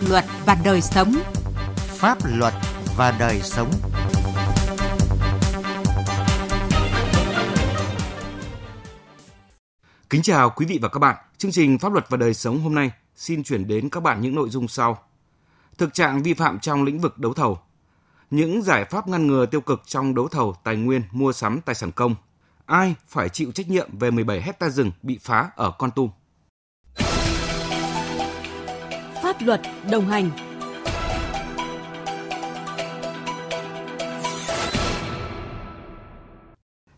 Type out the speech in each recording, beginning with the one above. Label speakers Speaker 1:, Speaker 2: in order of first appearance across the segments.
Speaker 1: luật và đời sống.
Speaker 2: Pháp luật và đời sống.
Speaker 3: Kính chào quý vị và các bạn. Chương trình Pháp luật và đời sống hôm nay xin chuyển đến các bạn những nội dung sau. Thực trạng vi phạm trong lĩnh vực đấu thầu. Những giải pháp ngăn ngừa tiêu cực trong đấu thầu tài nguyên mua sắm tài sản công. Ai phải chịu trách nhiệm về 17 hecta rừng bị phá ở Con Tum?
Speaker 1: Pháp luật đồng hành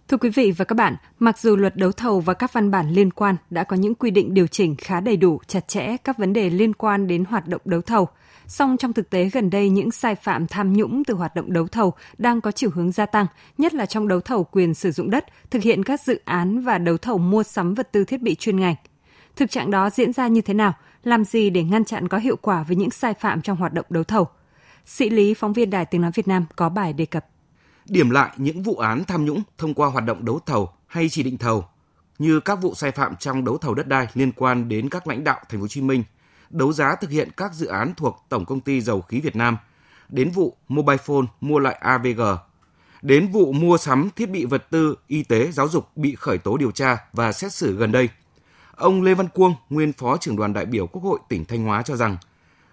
Speaker 4: Thưa quý vị và các bạn, mặc dù luật đấu thầu và các văn bản liên quan đã có những quy định điều chỉnh khá đầy đủ, chặt chẽ các vấn đề liên quan đến hoạt động đấu thầu, song trong thực tế gần đây những sai phạm tham nhũng từ hoạt động đấu thầu đang có chiều hướng gia tăng, nhất là trong đấu thầu quyền sử dụng đất, thực hiện các dự án và đấu thầu mua sắm vật tư thiết bị chuyên ngành. Thực trạng đó diễn ra như thế nào? Làm gì để ngăn chặn có hiệu quả với những sai phạm trong hoạt động đấu thầu? Sĩ Lý, phóng viên Đài Tiếng Nói Việt Nam có bài đề cập
Speaker 3: điểm lại những vụ án tham nhũng thông qua hoạt động đấu thầu hay chỉ định thầu như các vụ sai phạm trong đấu thầu đất đai liên quan đến các lãnh đạo thành phố Hồ Chí Minh, đấu giá thực hiện các dự án thuộc Tổng công ty Dầu khí Việt Nam, đến vụ Mobile Phone mua lại AVG, đến vụ mua sắm thiết bị vật tư y tế giáo dục bị khởi tố điều tra và xét xử gần đây. Ông Lê Văn Cuông, nguyên Phó trưởng đoàn đại biểu Quốc hội tỉnh Thanh Hóa cho rằng,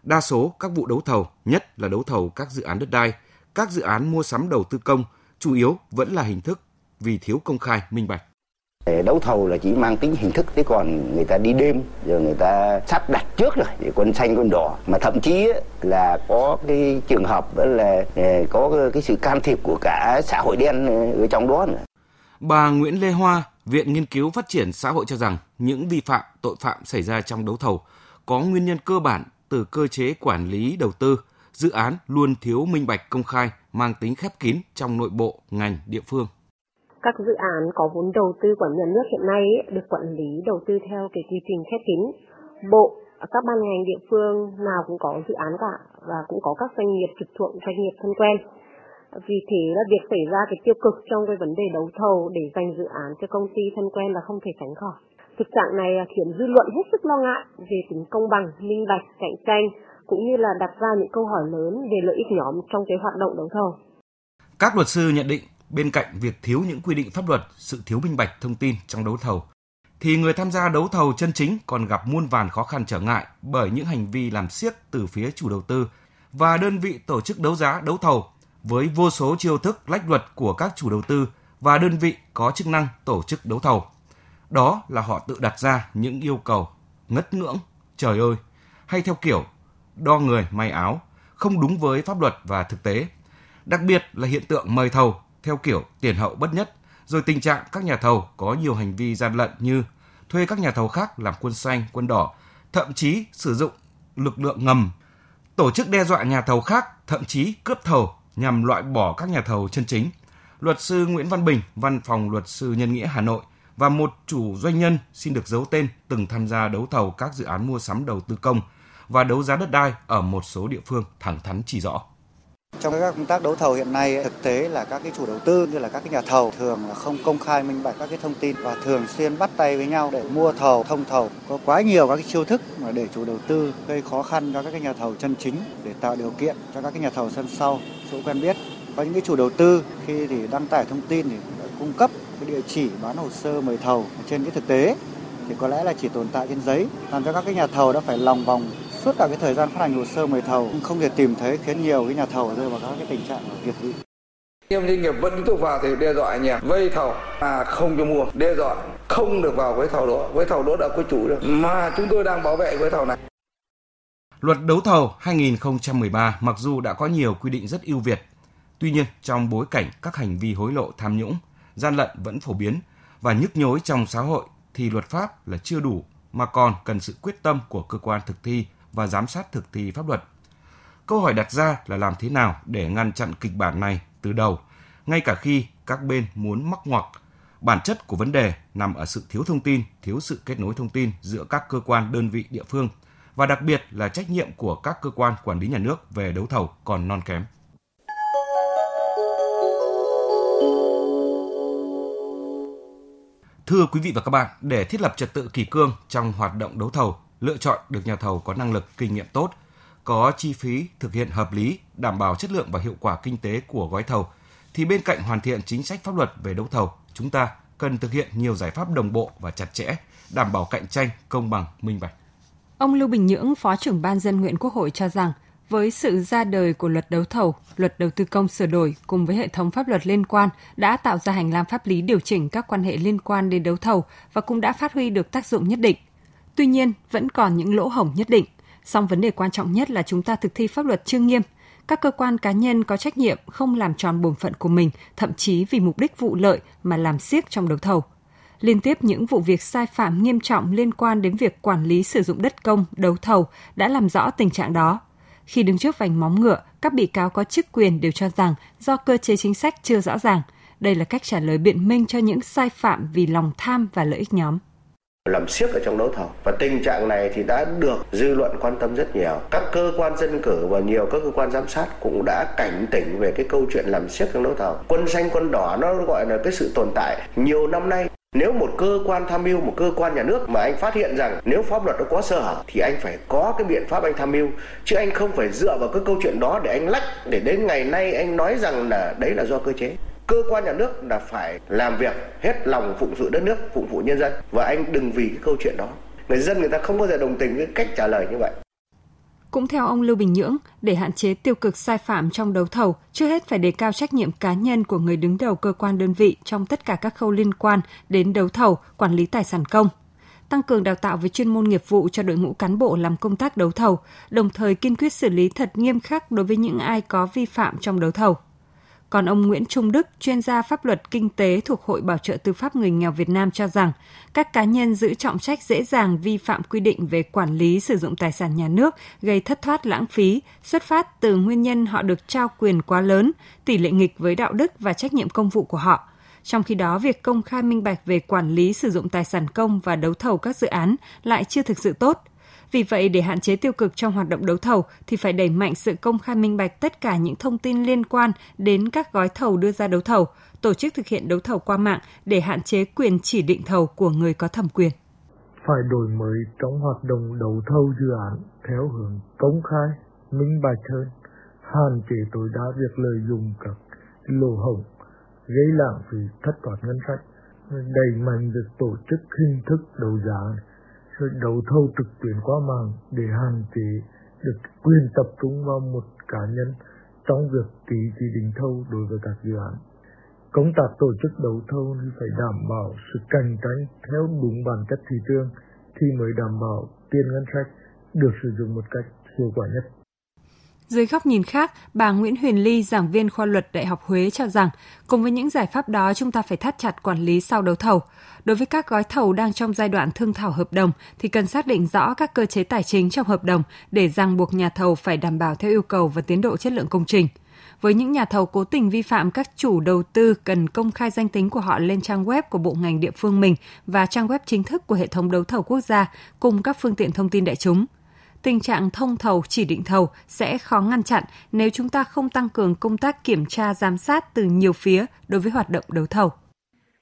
Speaker 3: đa số các vụ đấu thầu, nhất là đấu thầu các dự án đất đai, các dự án mua sắm đầu tư công chủ yếu vẫn là hình thức vì thiếu công khai minh bạch.
Speaker 5: Đấu thầu là chỉ mang tính hình thức, thế còn người ta đi đêm, rồi người ta sắp đặt trước rồi, để quân xanh quân đỏ. Mà thậm chí là có cái trường hợp là ờ, có cái sự can thiệp của cả xã hội đen ở trong đó nữa.
Speaker 3: Bà Nguyễn Lê Hoa, Viện Nghiên cứu Phát triển Xã hội cho rằng những vi phạm, tội phạm xảy ra trong đấu thầu có nguyên nhân cơ bản từ cơ chế quản lý đầu tư, dự án luôn thiếu minh bạch công khai, mang tính khép kín trong nội bộ ngành địa phương.
Speaker 6: Các dự án có vốn đầu tư của nhà nước hiện nay được quản lý đầu tư theo cái quy trình khép kín. Bộ, các ban ngành địa phương nào cũng có dự án cả và cũng có các doanh nghiệp trực thuộc doanh nghiệp thân quen. Vì thế là việc xảy ra cái tiêu cực trong cái vấn đề đấu thầu để dành dự án cho công ty thân quen là không thể tránh khỏi. Thực trạng này khiến dư luận hết sức lo ngại về tính công bằng, minh bạch, cạnh tranh cũng như là đặt ra những câu hỏi lớn về lợi ích nhóm trong cái hoạt động đấu thầu.
Speaker 3: Các luật sư nhận định bên cạnh việc thiếu những quy định pháp luật, sự thiếu minh bạch thông tin trong đấu thầu thì người tham gia đấu thầu chân chính còn gặp muôn vàn khó khăn trở ngại bởi những hành vi làm siết từ phía chủ đầu tư và đơn vị tổ chức đấu giá đấu thầu với vô số chiêu thức lách luật của các chủ đầu tư và đơn vị có chức năng tổ chức đấu thầu. Đó là họ tự đặt ra những yêu cầu ngất ngưỡng, trời ơi, hay theo kiểu đo người may áo, không đúng với pháp luật và thực tế. Đặc biệt là hiện tượng mời thầu theo kiểu tiền hậu bất nhất, rồi tình trạng các nhà thầu có nhiều hành vi gian lận như thuê các nhà thầu khác làm quân xanh, quân đỏ, thậm chí sử dụng lực lượng ngầm, tổ chức đe dọa nhà thầu khác, thậm chí cướp thầu nhằm loại bỏ các nhà thầu chân chính. Luật sư Nguyễn Văn Bình, Văn phòng Luật sư Nhân nghĩa Hà Nội và một chủ doanh nhân xin được giấu tên từng tham gia đấu thầu các dự án mua sắm đầu tư công – và đấu giá đất đai ở một số địa phương thẳng thắn chỉ rõ.
Speaker 7: Trong các công tác đấu thầu hiện nay thực tế là các cái chủ đầu tư như là các cái nhà thầu thường là không công khai minh bạch các cái thông tin và thường xuyên bắt tay với nhau để mua thầu, thông thầu. Có quá nhiều các cái chiêu thức mà để chủ đầu tư gây khó khăn cho các cái nhà thầu chân chính để tạo điều kiện cho các cái nhà thầu sân sau chỗ quen biết. Có những cái chủ đầu tư khi thì đăng tải thông tin thì cung cấp cái địa chỉ bán hồ sơ mời thầu trên cái thực tế thì có lẽ là chỉ tồn tại trên giấy làm cho các cái nhà thầu đã phải lòng vòng suốt cả cái thời gian phát hành hồ sơ mời thầu không thể tìm thấy khiến nhiều cái nhà thầu rơi vào các cái tình trạng kiệt quỵ.
Speaker 8: Em doanh nghiệp vẫn tiếp tục vào thì đe dọa anh em vây thầu mà không cho mua, đe dọa không được vào với thầu đó, với thầu đó đã có chủ rồi mà chúng tôi đang bảo vệ với thầu này.
Speaker 3: Luật đấu thầu 2013 mặc dù đã có nhiều quy định rất ưu việt, tuy nhiên trong bối cảnh các hành vi hối lộ tham nhũng, gian lận vẫn phổ biến và nhức nhối trong xã hội thì luật pháp là chưa đủ mà còn cần sự quyết tâm của cơ quan thực thi và giám sát thực thi pháp luật. Câu hỏi đặt ra là làm thế nào để ngăn chặn kịch bản này từ đầu, ngay cả khi các bên muốn mắc ngoặc. Bản chất của vấn đề nằm ở sự thiếu thông tin, thiếu sự kết nối thông tin giữa các cơ quan đơn vị địa phương và đặc biệt là trách nhiệm của các cơ quan quản lý nhà nước về đấu thầu còn non kém. Thưa quý vị và các bạn, để thiết lập trật tự kỳ cương trong hoạt động đấu thầu, lựa chọn được nhà thầu có năng lực, kinh nghiệm tốt, có chi phí thực hiện hợp lý, đảm bảo chất lượng và hiệu quả kinh tế của gói thầu, thì bên cạnh hoàn thiện chính sách pháp luật về đấu thầu, chúng ta cần thực hiện nhiều giải pháp đồng bộ và chặt chẽ, đảm bảo cạnh tranh, công bằng, minh bạch.
Speaker 4: Ông Lưu Bình Nhưỡng, Phó trưởng Ban dân nguyện Quốc hội cho rằng, với sự ra đời của luật đấu thầu, luật đầu tư công sửa đổi cùng với hệ thống pháp luật liên quan đã tạo ra hành lang pháp lý điều chỉnh các quan hệ liên quan đến đấu thầu và cũng đã phát huy được tác dụng nhất định. Tuy nhiên, vẫn còn những lỗ hổng nhất định. Song vấn đề quan trọng nhất là chúng ta thực thi pháp luật chưa nghiêm. Các cơ quan cá nhân có trách nhiệm không làm tròn bổn phận của mình, thậm chí vì mục đích vụ lợi mà làm siếc trong đấu thầu. Liên tiếp những vụ việc sai phạm nghiêm trọng liên quan đến việc quản lý sử dụng đất công, đấu thầu đã làm rõ tình trạng đó. Khi đứng trước vành móng ngựa, các bị cáo có chức quyền đều cho rằng do cơ chế chính sách chưa rõ ràng. Đây là cách trả lời biện minh cho những sai phạm vì lòng tham và lợi ích nhóm
Speaker 9: làm siếc ở trong đấu thầu. Và tình trạng này thì đã được dư luận quan tâm rất nhiều. Các cơ quan dân cử và nhiều các cơ quan giám sát cũng đã cảnh tỉnh về cái câu chuyện làm siếc trong đấu thầu. Quân xanh, quân đỏ nó gọi là cái sự tồn tại. Nhiều năm nay, nếu một cơ quan tham mưu, một cơ quan nhà nước mà anh phát hiện rằng nếu pháp luật nó có sơ hở thì anh phải có cái biện pháp anh tham mưu. Chứ anh không phải dựa vào cái câu chuyện đó để anh lách, để đến ngày nay anh nói rằng là đấy là do cơ chế cơ quan nhà nước là phải làm việc hết lòng phụng sự đất nước phụng vụ nhân dân và anh đừng vì cái câu chuyện đó người dân người ta không bao giờ đồng tình với cách trả lời như vậy
Speaker 4: cũng theo ông Lưu Bình Nhưỡng, để hạn chế tiêu cực sai phạm trong đấu thầu, trước hết phải đề cao trách nhiệm cá nhân của người đứng đầu cơ quan đơn vị trong tất cả các khâu liên quan đến đấu thầu, quản lý tài sản công. Tăng cường đào tạo về chuyên môn nghiệp vụ cho đội ngũ cán bộ làm công tác đấu thầu, đồng thời kiên quyết xử lý thật nghiêm khắc đối với những ai có vi phạm trong đấu thầu. Còn ông Nguyễn Trung Đức, chuyên gia pháp luật kinh tế thuộc Hội Bảo trợ Tư pháp Người nghèo Việt Nam cho rằng, các cá nhân giữ trọng trách dễ dàng vi phạm quy định về quản lý sử dụng tài sản nhà nước gây thất thoát lãng phí, xuất phát từ nguyên nhân họ được trao quyền quá lớn, tỷ lệ nghịch với đạo đức và trách nhiệm công vụ của họ. Trong khi đó, việc công khai minh bạch về quản lý sử dụng tài sản công và đấu thầu các dự án lại chưa thực sự tốt – vì vậy, để hạn chế tiêu cực trong hoạt động đấu thầu thì phải đẩy mạnh sự công khai minh bạch tất cả những thông tin liên quan đến các gói thầu đưa ra đấu thầu, tổ chức thực hiện đấu thầu qua mạng để hạn chế quyền chỉ định thầu của người có thẩm quyền.
Speaker 10: Phải đổi mới trong hoạt động đấu thầu dự án theo hướng công khai, minh bạch hơn, hạn chế tối đa việc lợi dụng các lỗ hổng gây lãng phí thất thoát ngân sách đẩy mạnh việc tổ chức hình thức đấu giá rồi đấu thầu trực tuyến qua mạng để hạn chế được quyền tập trung vào một cá nhân trong việc ký chỉ định thầu đối với các dự án. Công tác tổ chức đấu thầu phải đảm bảo sự cạnh tranh theo đúng bản chất thị trường thì mới đảm bảo tiền ngân sách được sử dụng một cách hiệu quả nhất.
Speaker 4: Dưới góc nhìn khác, bà Nguyễn Huyền Ly, giảng viên khoa luật Đại học Huế cho rằng, cùng với những giải pháp đó chúng ta phải thắt chặt quản lý sau đấu thầu. Đối với các gói thầu đang trong giai đoạn thương thảo hợp đồng thì cần xác định rõ các cơ chế tài chính trong hợp đồng để ràng buộc nhà thầu phải đảm bảo theo yêu cầu và tiến độ chất lượng công trình. Với những nhà thầu cố tình vi phạm, các chủ đầu tư cần công khai danh tính của họ lên trang web của bộ ngành địa phương mình và trang web chính thức của hệ thống đấu thầu quốc gia cùng các phương tiện thông tin đại chúng – tình trạng thông thầu chỉ định thầu sẽ khó ngăn chặn nếu chúng ta không tăng cường công tác kiểm tra giám sát từ nhiều phía đối với hoạt động đấu thầu.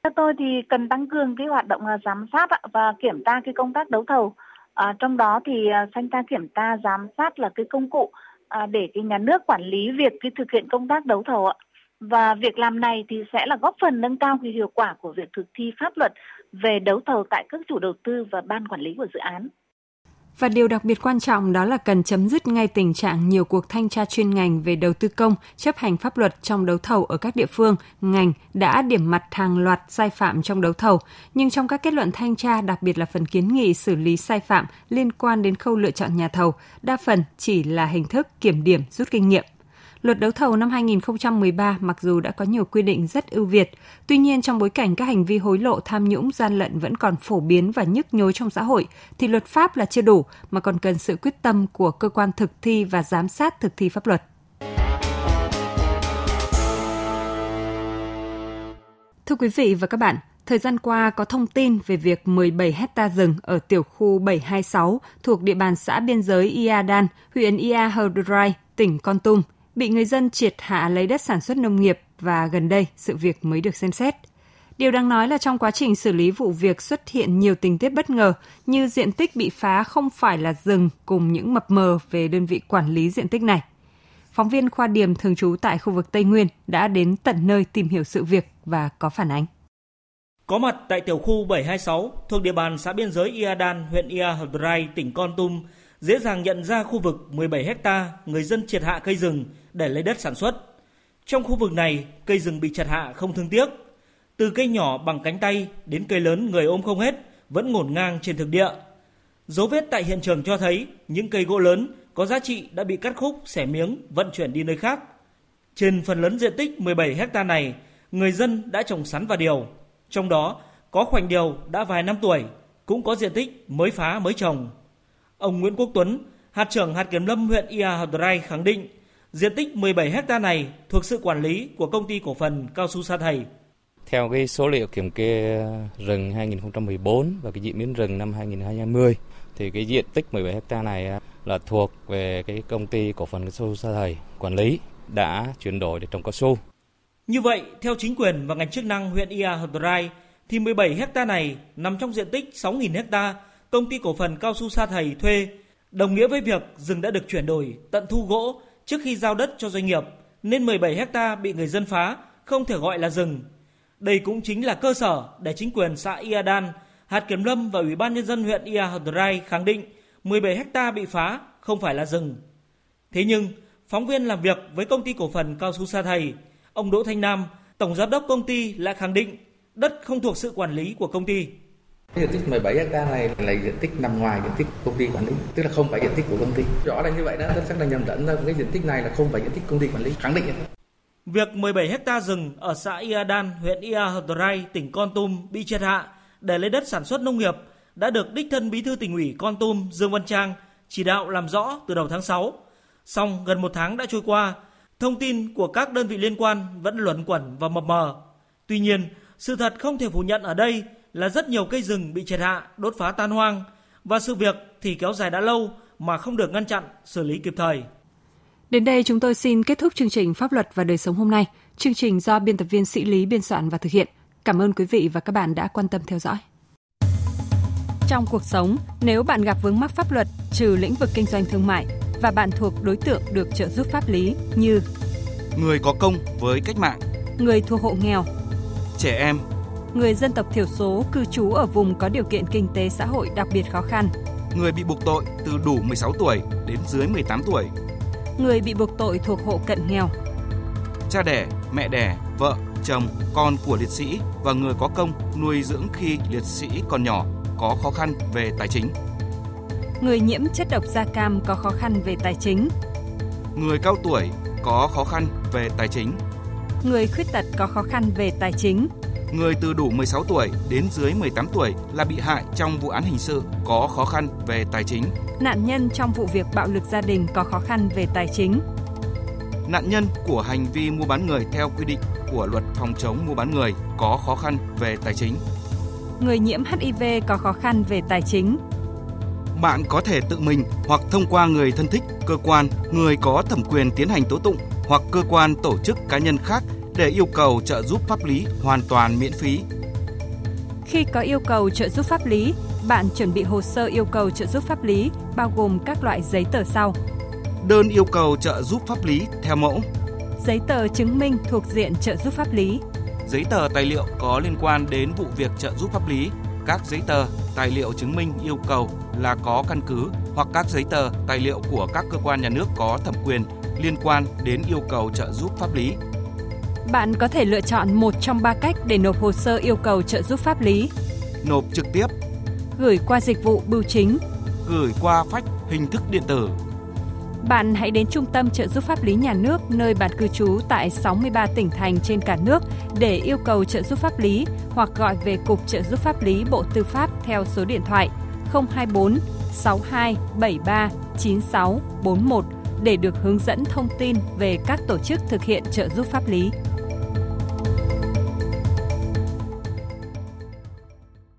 Speaker 11: Theo tôi thì cần tăng cường cái hoạt động à, giám sát và kiểm tra cái công tác đấu thầu. À, trong đó thì à, thanh tra kiểm tra giám sát là cái công cụ à, để cái nhà nước quản lý việc cái thực hiện công tác đấu thầu ạ. Và việc làm này thì sẽ là góp phần nâng cao cái hiệu quả của việc thực thi pháp luật về đấu thầu tại các chủ đầu tư và ban quản lý của dự án.
Speaker 4: Và điều đặc biệt quan trọng đó là cần chấm dứt ngay tình trạng nhiều cuộc thanh tra chuyên ngành về đầu tư công chấp hành pháp luật trong đấu thầu ở các địa phương, ngành đã điểm mặt hàng loạt sai phạm trong đấu thầu, nhưng trong các kết luận thanh tra, đặc biệt là phần kiến nghị xử lý sai phạm liên quan đến khâu lựa chọn nhà thầu, đa phần chỉ là hình thức kiểm điểm rút kinh nghiệm. Luật đấu thầu năm 2013 mặc dù đã có nhiều quy định rất ưu việt, tuy nhiên trong bối cảnh các hành vi hối lộ tham nhũng gian lận vẫn còn phổ biến và nhức nhối trong xã hội, thì luật pháp là chưa đủ mà còn cần sự quyết tâm của cơ quan thực thi và giám sát thực thi pháp luật. Thưa quý vị và các bạn, Thời gian qua có thông tin về việc 17 hecta rừng ở tiểu khu 726 thuộc địa bàn xã biên giới Iadan, huyện Ia Hờ tỉnh Con Tum bị người dân triệt hạ lấy đất sản xuất nông nghiệp và gần đây sự việc mới được xem xét. Điều đáng nói là trong quá trình xử lý vụ việc xuất hiện nhiều tình tiết bất ngờ như diện tích bị phá không phải là rừng cùng những mập mờ về đơn vị quản lý diện tích này. Phóng viên Khoa Điểm thường trú tại khu vực Tây Nguyên đã đến tận nơi tìm hiểu sự việc và có phản ánh.
Speaker 12: Có mặt tại tiểu khu 726 thuộc địa bàn xã biên giới Iadan, huyện Ia Hờ Rai, tỉnh Con Tum, dễ dàng nhận ra khu vực 17 hecta người dân triệt hạ cây rừng để lấy đất sản xuất. Trong khu vực này, cây rừng bị chặt hạ không thương tiếc. Từ cây nhỏ bằng cánh tay đến cây lớn người ôm không hết vẫn ngổn ngang trên thực địa. Dấu vết tại hiện trường cho thấy những cây gỗ lớn có giá trị đã bị cắt khúc, xẻ miếng, vận chuyển đi nơi khác. Trên phần lớn diện tích 17 hecta này, người dân đã trồng sắn và điều. Trong đó có khoảnh điều đã vài năm tuổi, cũng có diện tích mới phá mới trồng. Ông Nguyễn Quốc Tuấn, hạt trưởng hạt kiểm lâm huyện Ia Hadrai khẳng định diện tích 17 hecta này thuộc sự quản lý của công ty cổ phần cao su Sa Thầy.
Speaker 13: Theo cái số liệu kiểm kê rừng 2014 và cái diễn biến rừng năm 2020 thì cái diện tích 17 hecta này là thuộc về cái công ty cổ phần cao su Sa Thầy quản lý đã chuyển đổi để trồng cao su.
Speaker 12: Như vậy, theo chính quyền và ngành chức năng huyện Ia Hadrai thì 17 hecta này nằm trong diện tích 6.000 hecta công ty cổ phần cao su Sa Thầy thuê, đồng nghĩa với việc rừng đã được chuyển đổi tận thu gỗ trước khi giao đất cho doanh nghiệp, nên 17 hecta bị người dân phá, không thể gọi là rừng. Đây cũng chính là cơ sở để chính quyền xã Iadan, hạt kiểm lâm và ủy ban nhân dân huyện Ia Hadrai khẳng định 17 hecta bị phá không phải là rừng. Thế nhưng, phóng viên làm việc với công ty cổ phần cao su Sa Thầy, ông Đỗ Thanh Nam, tổng giám đốc công ty lại khẳng định đất không thuộc sự quản lý của công ty.
Speaker 14: Diện tích 17 hecta này là diện tích nằm ngoài diện tích công ty quản lý, tức là không phải diện tích của công ty. Rõ là như vậy đó, chắc là nhầm lẫn cái diện tích này là không phải diện tích công ty quản lý, khẳng định.
Speaker 12: Việc 17 hecta rừng ở xã Iadan, huyện Ia Hadrai, tỉnh Con Tum bị triệt hạ để lấy đất sản xuất nông nghiệp đã được đích thân bí thư tỉnh ủy Con Tum Dương Văn Trang chỉ đạo làm rõ từ đầu tháng 6. Song gần một tháng đã trôi qua, thông tin của các đơn vị liên quan vẫn luẩn quẩn và mập mờ. Tuy nhiên, sự thật không thể phủ nhận ở đây là rất nhiều cây rừng bị triệt hạ, đốt phá tan hoang và sự việc thì kéo dài đã lâu mà không được ngăn chặn, xử lý kịp thời.
Speaker 4: Đến đây chúng tôi xin kết thúc chương trình Pháp luật và đời sống hôm nay. Chương trình do biên tập viên Sĩ Lý biên soạn và thực hiện. Cảm ơn quý vị và các bạn đã quan tâm theo dõi. Trong cuộc sống, nếu bạn gặp vướng mắc pháp luật trừ lĩnh vực kinh doanh thương mại và bạn thuộc đối tượng được trợ giúp pháp lý như
Speaker 3: người có công với cách mạng,
Speaker 4: người thuộc hộ nghèo,
Speaker 3: trẻ em,
Speaker 4: người dân tộc thiểu số cư trú ở vùng có điều kiện kinh tế xã hội đặc biệt khó khăn,
Speaker 3: người bị buộc tội từ đủ 16 tuổi đến dưới 18 tuổi,
Speaker 4: người bị buộc tội thuộc hộ cận nghèo,
Speaker 3: cha đẻ, mẹ đẻ, vợ, chồng, con của liệt sĩ và người có công nuôi dưỡng khi liệt sĩ còn nhỏ có khó khăn về tài chính.
Speaker 4: Người nhiễm chất độc da cam có khó khăn về tài chính.
Speaker 3: Người cao tuổi có khó khăn về tài chính.
Speaker 4: Người khuyết tật có khó khăn về tài chính.
Speaker 3: Người từ đủ 16 tuổi đến dưới 18 tuổi là bị hại trong vụ án hình sự có khó khăn về tài chính.
Speaker 4: Nạn nhân trong vụ việc bạo lực gia đình có khó khăn về tài chính.
Speaker 3: Nạn nhân của hành vi mua bán người theo quy định của luật phòng chống mua bán người có khó khăn về tài chính.
Speaker 4: Người nhiễm HIV có khó khăn về tài chính.
Speaker 3: Bạn có thể tự mình hoặc thông qua người thân thích, cơ quan, người có thẩm quyền tiến hành tố tụng hoặc cơ quan tổ chức cá nhân khác để yêu cầu trợ giúp pháp lý hoàn toàn miễn phí.
Speaker 4: Khi có yêu cầu trợ giúp pháp lý, bạn chuẩn bị hồ sơ yêu cầu trợ giúp pháp lý bao gồm các loại giấy tờ sau.
Speaker 3: Đơn yêu cầu trợ giúp pháp lý theo mẫu.
Speaker 4: Giấy tờ chứng minh thuộc diện trợ giúp pháp lý.
Speaker 3: Giấy tờ tài liệu có liên quan đến vụ việc trợ giúp pháp lý. Các giấy tờ, tài liệu chứng minh yêu cầu là có căn cứ hoặc các giấy tờ, tài liệu của các cơ quan nhà nước có thẩm quyền liên quan đến yêu cầu trợ giúp pháp lý.
Speaker 4: Bạn có thể lựa chọn một trong ba cách để nộp hồ sơ yêu cầu trợ giúp pháp lý.
Speaker 3: Nộp trực tiếp,
Speaker 4: Gửi qua dịch vụ bưu chính,
Speaker 3: gửi qua phách hình thức điện tử.
Speaker 4: bạn hãy đến Trung tâm trợ giúp pháp lý nhà nước nơi bạn cư trú tại 63 tỉnh thành trên cả nước để yêu cầu trợ giúp pháp lý hoặc gọi về Cục Trợ giúp pháp lý Bộ Tư pháp theo số điện thoại 024 62 73 96 41 để được hướng dẫn thông tin về các tổ chức thực hiện trợ giúp pháp lý.